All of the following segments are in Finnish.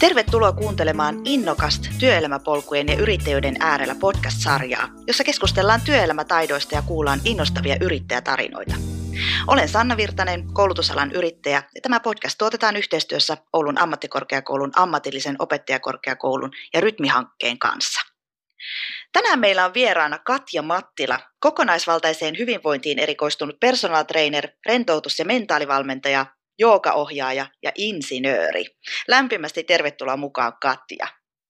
Tervetuloa kuuntelemaan Innokast työelämäpolkujen ja yrittäjyyden äärellä podcast-sarjaa, jossa keskustellaan työelämätaidoista ja kuullaan innostavia yrittäjätarinoita. Olen Sanna Virtanen, koulutusalan yrittäjä, ja tämä podcast tuotetaan yhteistyössä Oulun ammattikorkeakoulun ammatillisen opettajakorkeakoulun ja Rytmihankkeen kanssa. Tänään meillä on vieraana Katja Mattila, kokonaisvaltaiseen hyvinvointiin erikoistunut personal trainer, rentoutus- ja mentaalivalmentaja joogaohjaaja ja insinööri. Lämpimästi tervetuloa mukaan Katja.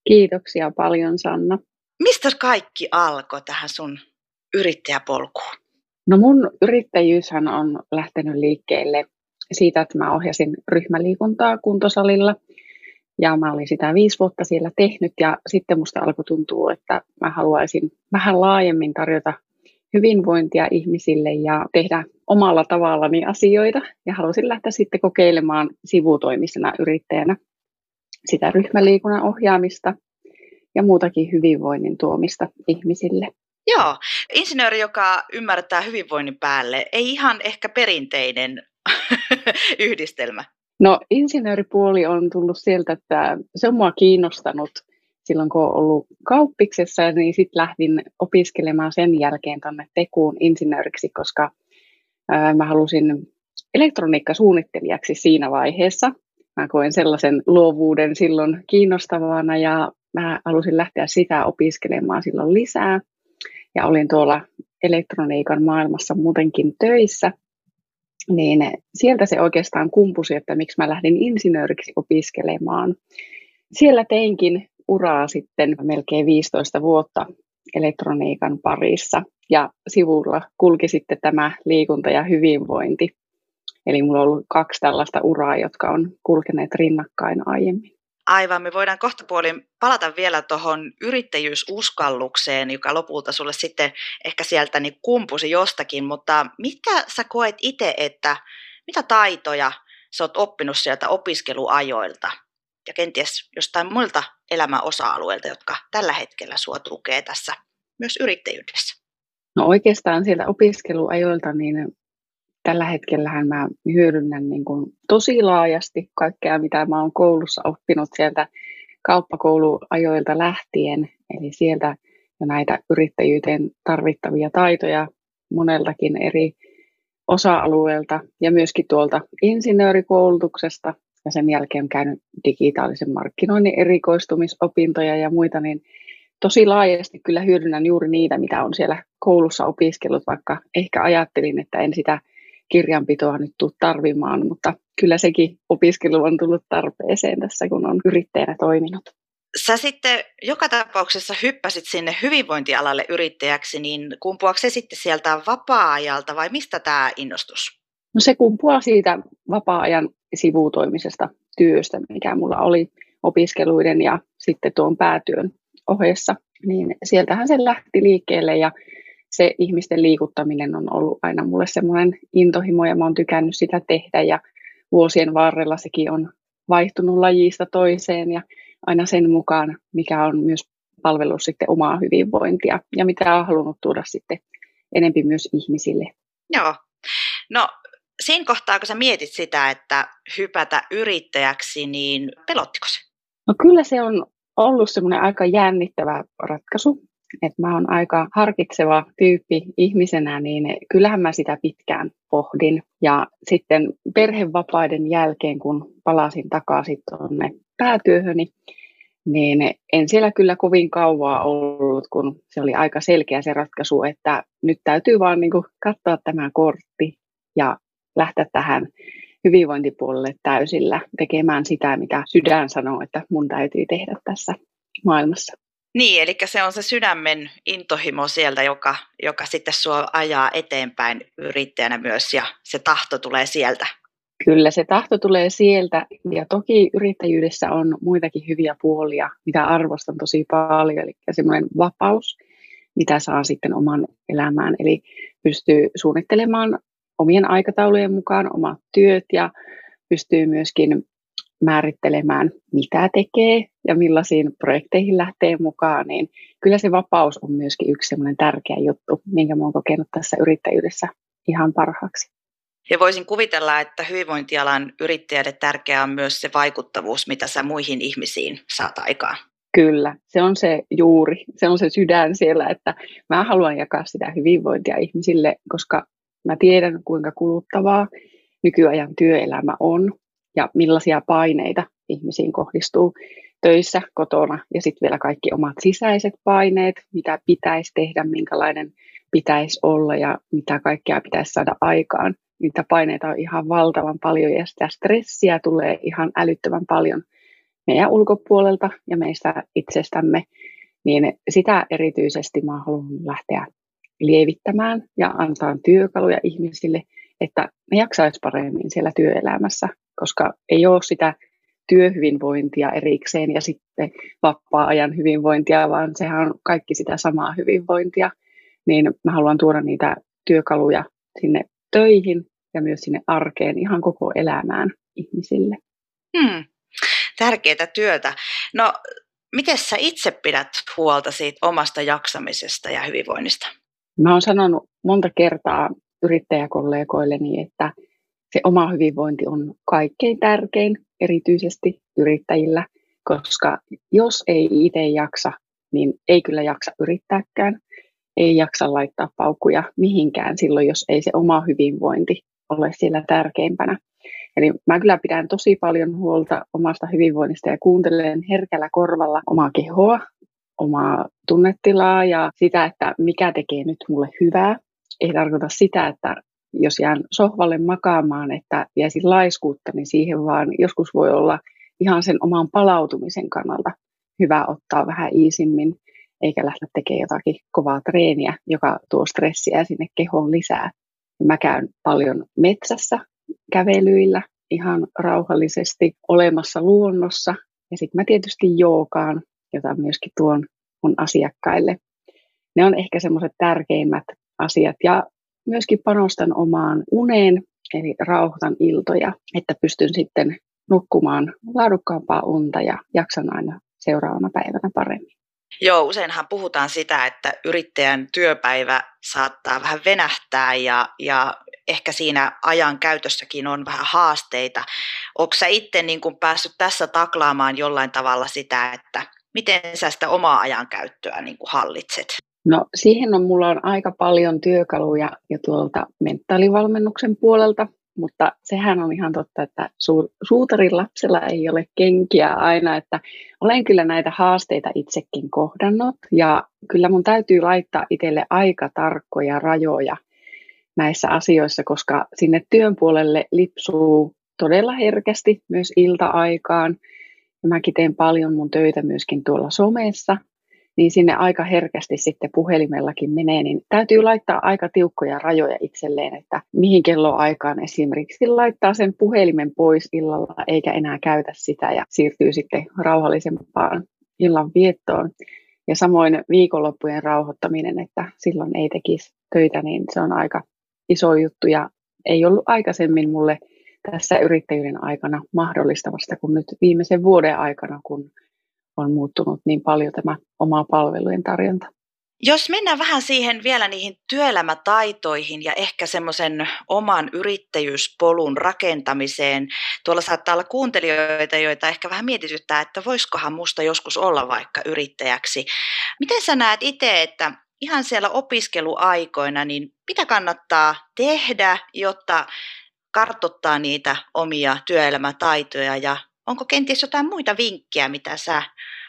Kiitoksia paljon Sanna. Mistä kaikki alkoi tähän sun yrittäjäpolkuun? No mun yrittäjyyshän on lähtenyt liikkeelle siitä, että mä ohjasin ryhmäliikuntaa kuntosalilla. Ja mä olin sitä viisi vuotta siellä tehnyt ja sitten musta alkoi tuntua, että mä haluaisin vähän laajemmin tarjota hyvinvointia ihmisille ja tehdä omalla tavallani asioita. Ja halusin lähteä sitten kokeilemaan sivutoimisena yrittäjänä sitä ryhmäliikunnan ohjaamista ja muutakin hyvinvoinnin tuomista ihmisille. Joo, insinööri, joka ymmärtää hyvinvoinnin päälle, ei ihan ehkä perinteinen yhdistelmä. No insinööripuoli on tullut sieltä, että se on mua kiinnostanut silloin kun olen ollut kauppiksessa, niin sitten lähdin opiskelemaan sen jälkeen tuonne Tekuun insinööriksi, koska mä halusin elektroniikkasuunnittelijaksi siinä vaiheessa. Mä koen sellaisen luovuuden silloin kiinnostavana ja mä halusin lähteä sitä opiskelemaan silloin lisää. Ja olin tuolla elektroniikan maailmassa muutenkin töissä, niin sieltä se oikeastaan kumpusi, että miksi mä lähdin insinööriksi opiskelemaan. Siellä teinkin uraa sitten melkein 15 vuotta elektroniikan parissa ja sivulla kulki sitten tämä liikunta ja hyvinvointi. Eli mulla on ollut kaksi tällaista uraa, jotka on kulkeneet rinnakkain aiemmin. Aivan, me voidaan kohta puolin palata vielä tuohon yrittäjyysuskallukseen, joka lopulta sulle sitten ehkä sieltä niin kumpusi jostakin, mutta mitkä sä koet itse, että mitä taitoja sä oot oppinut sieltä opiskeluajoilta ja kenties jostain muilta elämän osa-alueilta, jotka tällä hetkellä sua tukee tässä myös yrittäjyydessä? No oikeastaan sieltä opiskeluajoilta, niin tällä hetkellähän mä hyödynnän niin kuin tosi laajasti kaikkea, mitä mä oon koulussa oppinut sieltä kauppakouluajoilta lähtien. Eli sieltä jo näitä yrittäjyyteen tarvittavia taitoja moneltakin eri osa-alueelta ja myöskin tuolta insinöörikoulutuksesta ja sen jälkeen käynyt digitaalisen markkinoinnin erikoistumisopintoja ja muita, niin tosi laajasti kyllä hyödynnän juuri niitä, mitä on siellä koulussa opiskellut, vaikka ehkä ajattelin, että en sitä kirjanpitoa nyt tule tarvimaan, mutta kyllä sekin opiskelu on tullut tarpeeseen tässä, kun on yrittäjänä toiminut. Sä sitten joka tapauksessa hyppäsit sinne hyvinvointialalle yrittäjäksi, niin kumpuako se sitten sieltä vapaa-ajalta vai mistä tämä innostus? No se kumpuaa siitä vapaa-ajan sivutoimisesta työstä, mikä mulla oli opiskeluiden ja sitten tuon päätyön ohessa. Niin sieltähän se lähti liikkeelle ja se ihmisten liikuttaminen on ollut aina mulle semmoinen intohimo ja mä oon tykännyt sitä tehdä ja vuosien varrella sekin on vaihtunut lajista toiseen ja aina sen mukaan, mikä on myös palvellut sitten omaa hyvinvointia ja mitä on halunnut tuoda sitten enempi myös ihmisille. Joo. No siinä kohtaa, kun sä mietit sitä, että hypätä yrittäjäksi, niin pelottiko se? No kyllä se on ollut semmoinen aika jännittävä ratkaisu. Että mä oon aika harkitseva tyyppi ihmisenä, niin kyllähän mä sitä pitkään pohdin. Ja sitten perhevapaiden jälkeen, kun palasin takaisin tuonne päätyöhöni, niin en siellä kyllä kovin kauaa ollut, kun se oli aika selkeä se ratkaisu, että nyt täytyy vaan niin katsoa tämä kortti ja lähteä tähän hyvinvointipuolelle täysillä tekemään sitä, mitä sydän sanoo, että mun täytyy tehdä tässä maailmassa. Niin, eli se on se sydämen intohimo sieltä, joka, joka sitten sua ajaa eteenpäin yrittäjänä myös, ja se tahto tulee sieltä. Kyllä, se tahto tulee sieltä, ja toki yrittäjyydessä on muitakin hyviä puolia, mitä arvostan tosi paljon, eli semmoinen vapaus, mitä saa sitten oman elämään, eli pystyy suunnittelemaan omien aikataulujen mukaan omat työt ja pystyy myöskin määrittelemään, mitä tekee ja millaisiin projekteihin lähtee mukaan, niin kyllä se vapaus on myöskin yksi semmoinen tärkeä juttu, minkä olen kokenut tässä yrittäjyydessä ihan parhaaksi. Ja voisin kuvitella, että hyvinvointialan yrittäjälle tärkeää on myös se vaikuttavuus, mitä sä muihin ihmisiin saat aikaan. Kyllä, se on se juuri, se on se sydän siellä, että mä haluan jakaa sitä hyvinvointia ihmisille, koska mä tiedän kuinka kuluttavaa nykyajan työelämä on ja millaisia paineita ihmisiin kohdistuu töissä, kotona ja sitten vielä kaikki omat sisäiset paineet, mitä pitäisi tehdä, minkälainen pitäisi olla ja mitä kaikkea pitäisi saada aikaan. Niitä paineita on ihan valtavan paljon ja sitä stressiä tulee ihan älyttömän paljon meidän ulkopuolelta ja meistä itsestämme. Niin sitä erityisesti mä haluan lähteä lievittämään ja antaa työkaluja ihmisille, että ne jaksaisi paremmin siellä työelämässä, koska ei ole sitä työhyvinvointia erikseen ja sitten vapaa-ajan hyvinvointia, vaan sehän on kaikki sitä samaa hyvinvointia. Niin mä haluan tuoda niitä työkaluja sinne töihin ja myös sinne arkeen ihan koko elämään ihmisille. Hmm. Tärkeää työtä. No, miten sä itse pidät huolta siitä omasta jaksamisesta ja hyvinvoinnista? Mä oon sanonut monta kertaa yrittäjäkollegoilleni, että se oma hyvinvointi on kaikkein tärkein, erityisesti yrittäjillä, koska jos ei itse jaksa, niin ei kyllä jaksa yrittääkään, ei jaksa laittaa paukkuja mihinkään silloin, jos ei se oma hyvinvointi ole siellä tärkeimpänä. Eli mä kyllä pidän tosi paljon huolta omasta hyvinvoinnista ja kuuntelen herkällä korvalla omaa kehoa, omaa tunnetilaa ja sitä, että mikä tekee nyt mulle hyvää. Ei tarkoita sitä, että jos jään sohvalle makaamaan, että jäisi laiskuutta, niin siihen vaan joskus voi olla ihan sen oman palautumisen kannalta hyvä ottaa vähän iisimmin, eikä lähteä tekemään jotakin kovaa treeniä, joka tuo stressiä sinne kehoon lisää. Mä käyn paljon metsässä kävelyillä ihan rauhallisesti olemassa luonnossa. Ja sitten mä tietysti jookaan, jota myöskin tuon mun asiakkaille. Ne on ehkä semmoiset tärkeimmät asiat. Ja myöskin panostan omaan uneen, eli rauhoitan iltoja, että pystyn sitten nukkumaan laadukkaampaa unta ja jaksan aina seuraavana päivänä paremmin. Joo, useinhan puhutaan sitä, että yrittäjän työpäivä saattaa vähän venähtää ja, ja ehkä siinä ajan käytössäkin on vähän haasteita. Onko sä itse niin päässyt tässä taklaamaan jollain tavalla sitä, että miten sä sitä omaa ajankäyttöä niin kuin hallitset? No siihen on, mulla on aika paljon työkaluja jo tuolta mentaalivalmennuksen puolelta, mutta sehän on ihan totta, että su- suutarin lapsella ei ole kenkiä aina, että olen kyllä näitä haasteita itsekin kohdannut ja kyllä mun täytyy laittaa itselle aika tarkkoja rajoja näissä asioissa, koska sinne työn puolelle lipsuu todella herkästi myös ilta-aikaan. Mäkin teen paljon mun töitä myöskin tuolla somessa, niin sinne aika herkästi sitten puhelimellakin menee, niin täytyy laittaa aika tiukkoja rajoja itselleen, että mihin kelloaikaan esimerkiksi laittaa sen puhelimen pois illalla eikä enää käytä sitä ja siirtyy sitten rauhallisempaan illan viettoon. Ja samoin viikonloppujen rauhoittaminen, että silloin ei tekisi töitä, niin se on aika iso juttu ja ei ollut aikaisemmin mulle tässä yrittäjyyden aikana mahdollista vasta kuin nyt viimeisen vuoden aikana, kun on muuttunut niin paljon tämä oma palvelujen tarjonta. Jos mennään vähän siihen vielä niihin työelämätaitoihin ja ehkä semmoisen oman yrittäjyyspolun rakentamiseen. Tuolla saattaa olla kuuntelijoita, joita ehkä vähän mietityttää, että voisikohan musta joskus olla vaikka yrittäjäksi. Miten sä näet itse, että ihan siellä opiskeluaikoina, niin mitä kannattaa tehdä, jotta kartottaa niitä omia työelämätaitoja ja onko kenties jotain muita vinkkejä, mitä sä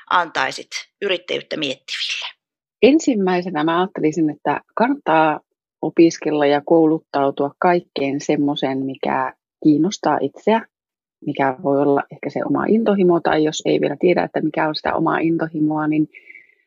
antaisit yrittäjyyttä miettiville? Ensimmäisenä mä ajattelisin, että kannattaa opiskella ja kouluttautua kaikkeen semmoisen, mikä kiinnostaa itseä, mikä voi olla ehkä se oma intohimo, tai jos ei vielä tiedä, että mikä on sitä omaa intohimoa, niin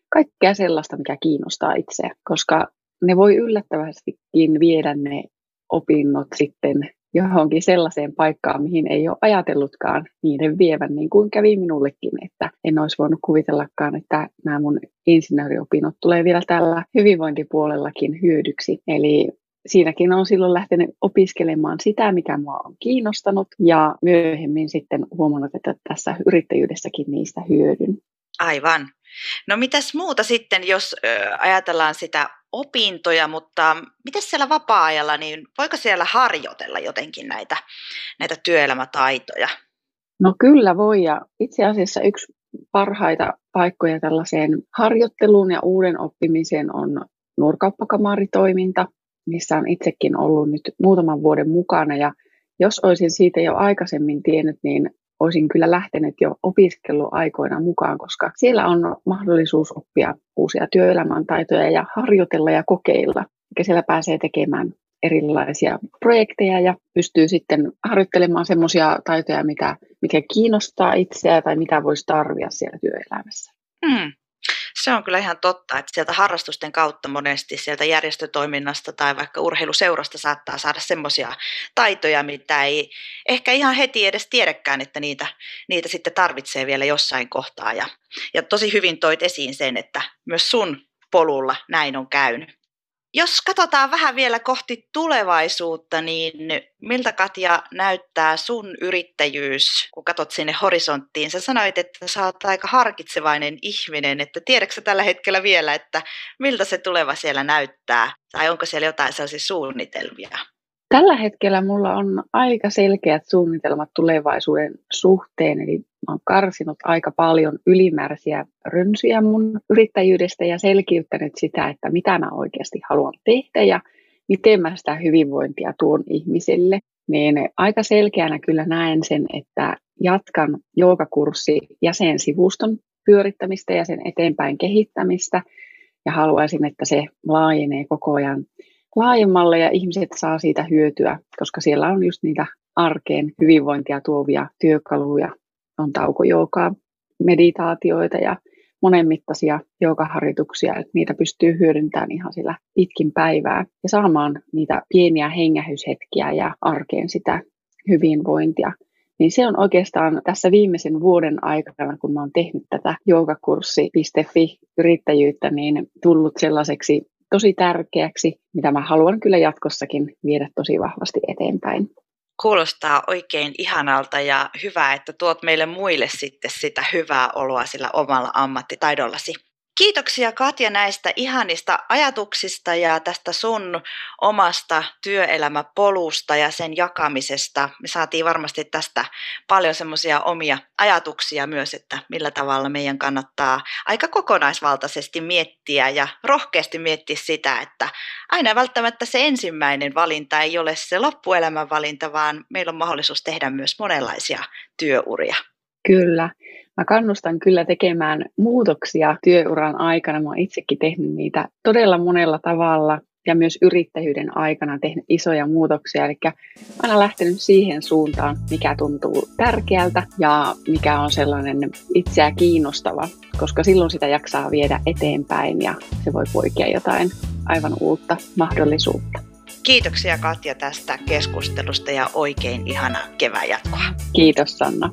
kaikkea sellaista, mikä kiinnostaa itseä, koska ne voi yllättävästikin viedä ne opinnot sitten johonkin sellaiseen paikkaan, mihin ei ole ajatellutkaan niiden vievän, niin kuin kävi minullekin, että en olisi voinut kuvitellakaan, että nämä mun insinööriopinnot tulee vielä tällä hyvinvointipuolellakin hyödyksi. Eli siinäkin on silloin lähtenyt opiskelemaan sitä, mikä mua on kiinnostanut ja myöhemmin sitten huomannut, että tässä yrittäjyydessäkin niistä hyödyn. Aivan. No mitäs muuta sitten, jos ajatellaan sitä opintoja, mutta miten siellä vapaa-ajalla, niin voiko siellä harjoitella jotenkin näitä, näitä työelämätaitoja? No kyllä voi ja itse asiassa yksi parhaita paikkoja tällaiseen harjoitteluun ja uuden oppimiseen on nurkauppakamaritoiminta, missä on itsekin ollut nyt muutaman vuoden mukana ja jos olisin siitä jo aikaisemmin tiennyt, niin olisin kyllä lähtenyt jo opiskeluaikoina mukaan, koska siellä on mahdollisuus oppia uusia työelämän taitoja ja harjoitella ja kokeilla. Eli siellä pääsee tekemään erilaisia projekteja ja pystyy sitten harjoittelemaan semmoisia taitoja, mitä, mikä kiinnostaa itseä tai mitä voisi tarvia siellä työelämässä. Hmm. Se on kyllä ihan totta, että sieltä harrastusten kautta monesti sieltä järjestötoiminnasta tai vaikka urheiluseurasta saattaa saada semmoisia taitoja, mitä ei ehkä ihan heti edes tiedäkään, että niitä, niitä sitten tarvitsee vielä jossain kohtaa. Ja, ja tosi hyvin toit esiin sen, että myös sun polulla näin on käynyt. Jos katsotaan vähän vielä kohti tulevaisuutta, niin miltä Katja näyttää sun yrittäjyys, kun katsot sinne horisonttiin? Sä sanoit, että sä oot aika harkitsevainen ihminen, että tiedätkö tällä hetkellä vielä, että miltä se tuleva siellä näyttää? Tai onko siellä jotain sellaisia suunnitelmia? Tällä hetkellä mulla on aika selkeät suunnitelmat tulevaisuuden suhteen, eli mä oon karsinut aika paljon ylimääräisiä rönsyjä mun yrittäjyydestä ja selkiyttänyt sitä, että mitä mä oikeasti haluan tehdä ja miten mä sitä hyvinvointia tuon ihmisille. Niin aika selkeänä kyllä näen sen, että jatkan joogakurssi jäsensivuston pyörittämistä ja sen eteenpäin kehittämistä ja haluaisin, että se laajenee koko ajan laajemmalle ja ihmiset saa siitä hyötyä, koska siellä on just niitä arkeen hyvinvointia tuovia työkaluja, on taukojoukaa, meditaatioita ja monenmittaisia joogaharjoituksia, että niitä pystyy hyödyntämään ihan sillä pitkin päivää ja saamaan niitä pieniä hengähyshetkiä ja arkeen sitä hyvinvointia. Niin se on oikeastaan tässä viimeisen vuoden aikana, kun mä oon tehnyt tätä joogakurssi.fi yrittäjyyttä, niin tullut sellaiseksi tosi tärkeäksi, mitä mä haluan kyllä jatkossakin viedä tosi vahvasti eteenpäin. Kuulostaa oikein ihanalta ja hyvä, että tuot meille muille sitten sitä hyvää oloa sillä omalla ammattitaidollasi. Kiitoksia Katja näistä ihanista ajatuksista ja tästä sun omasta työelämäpolusta ja sen jakamisesta. Me saatiin varmasti tästä paljon semmoisia omia ajatuksia myös, että millä tavalla meidän kannattaa aika kokonaisvaltaisesti miettiä ja rohkeasti miettiä sitä, että aina välttämättä se ensimmäinen valinta ei ole se loppuelämän valinta, vaan meillä on mahdollisuus tehdä myös monenlaisia työuria. Kyllä. Mä kannustan kyllä tekemään muutoksia työuran aikana. Mä oon itsekin tehnyt niitä todella monella tavalla ja myös yrittäjyyden aikana tehnyt isoja muutoksia. Eli aina lähtenyt siihen suuntaan, mikä tuntuu tärkeältä ja mikä on sellainen itseä kiinnostava, koska silloin sitä jaksaa viedä eteenpäin ja se voi poikia jotain aivan uutta mahdollisuutta. Kiitoksia Katja tästä keskustelusta ja oikein ihanaa kevään jatkoa. Kiitos Sanna.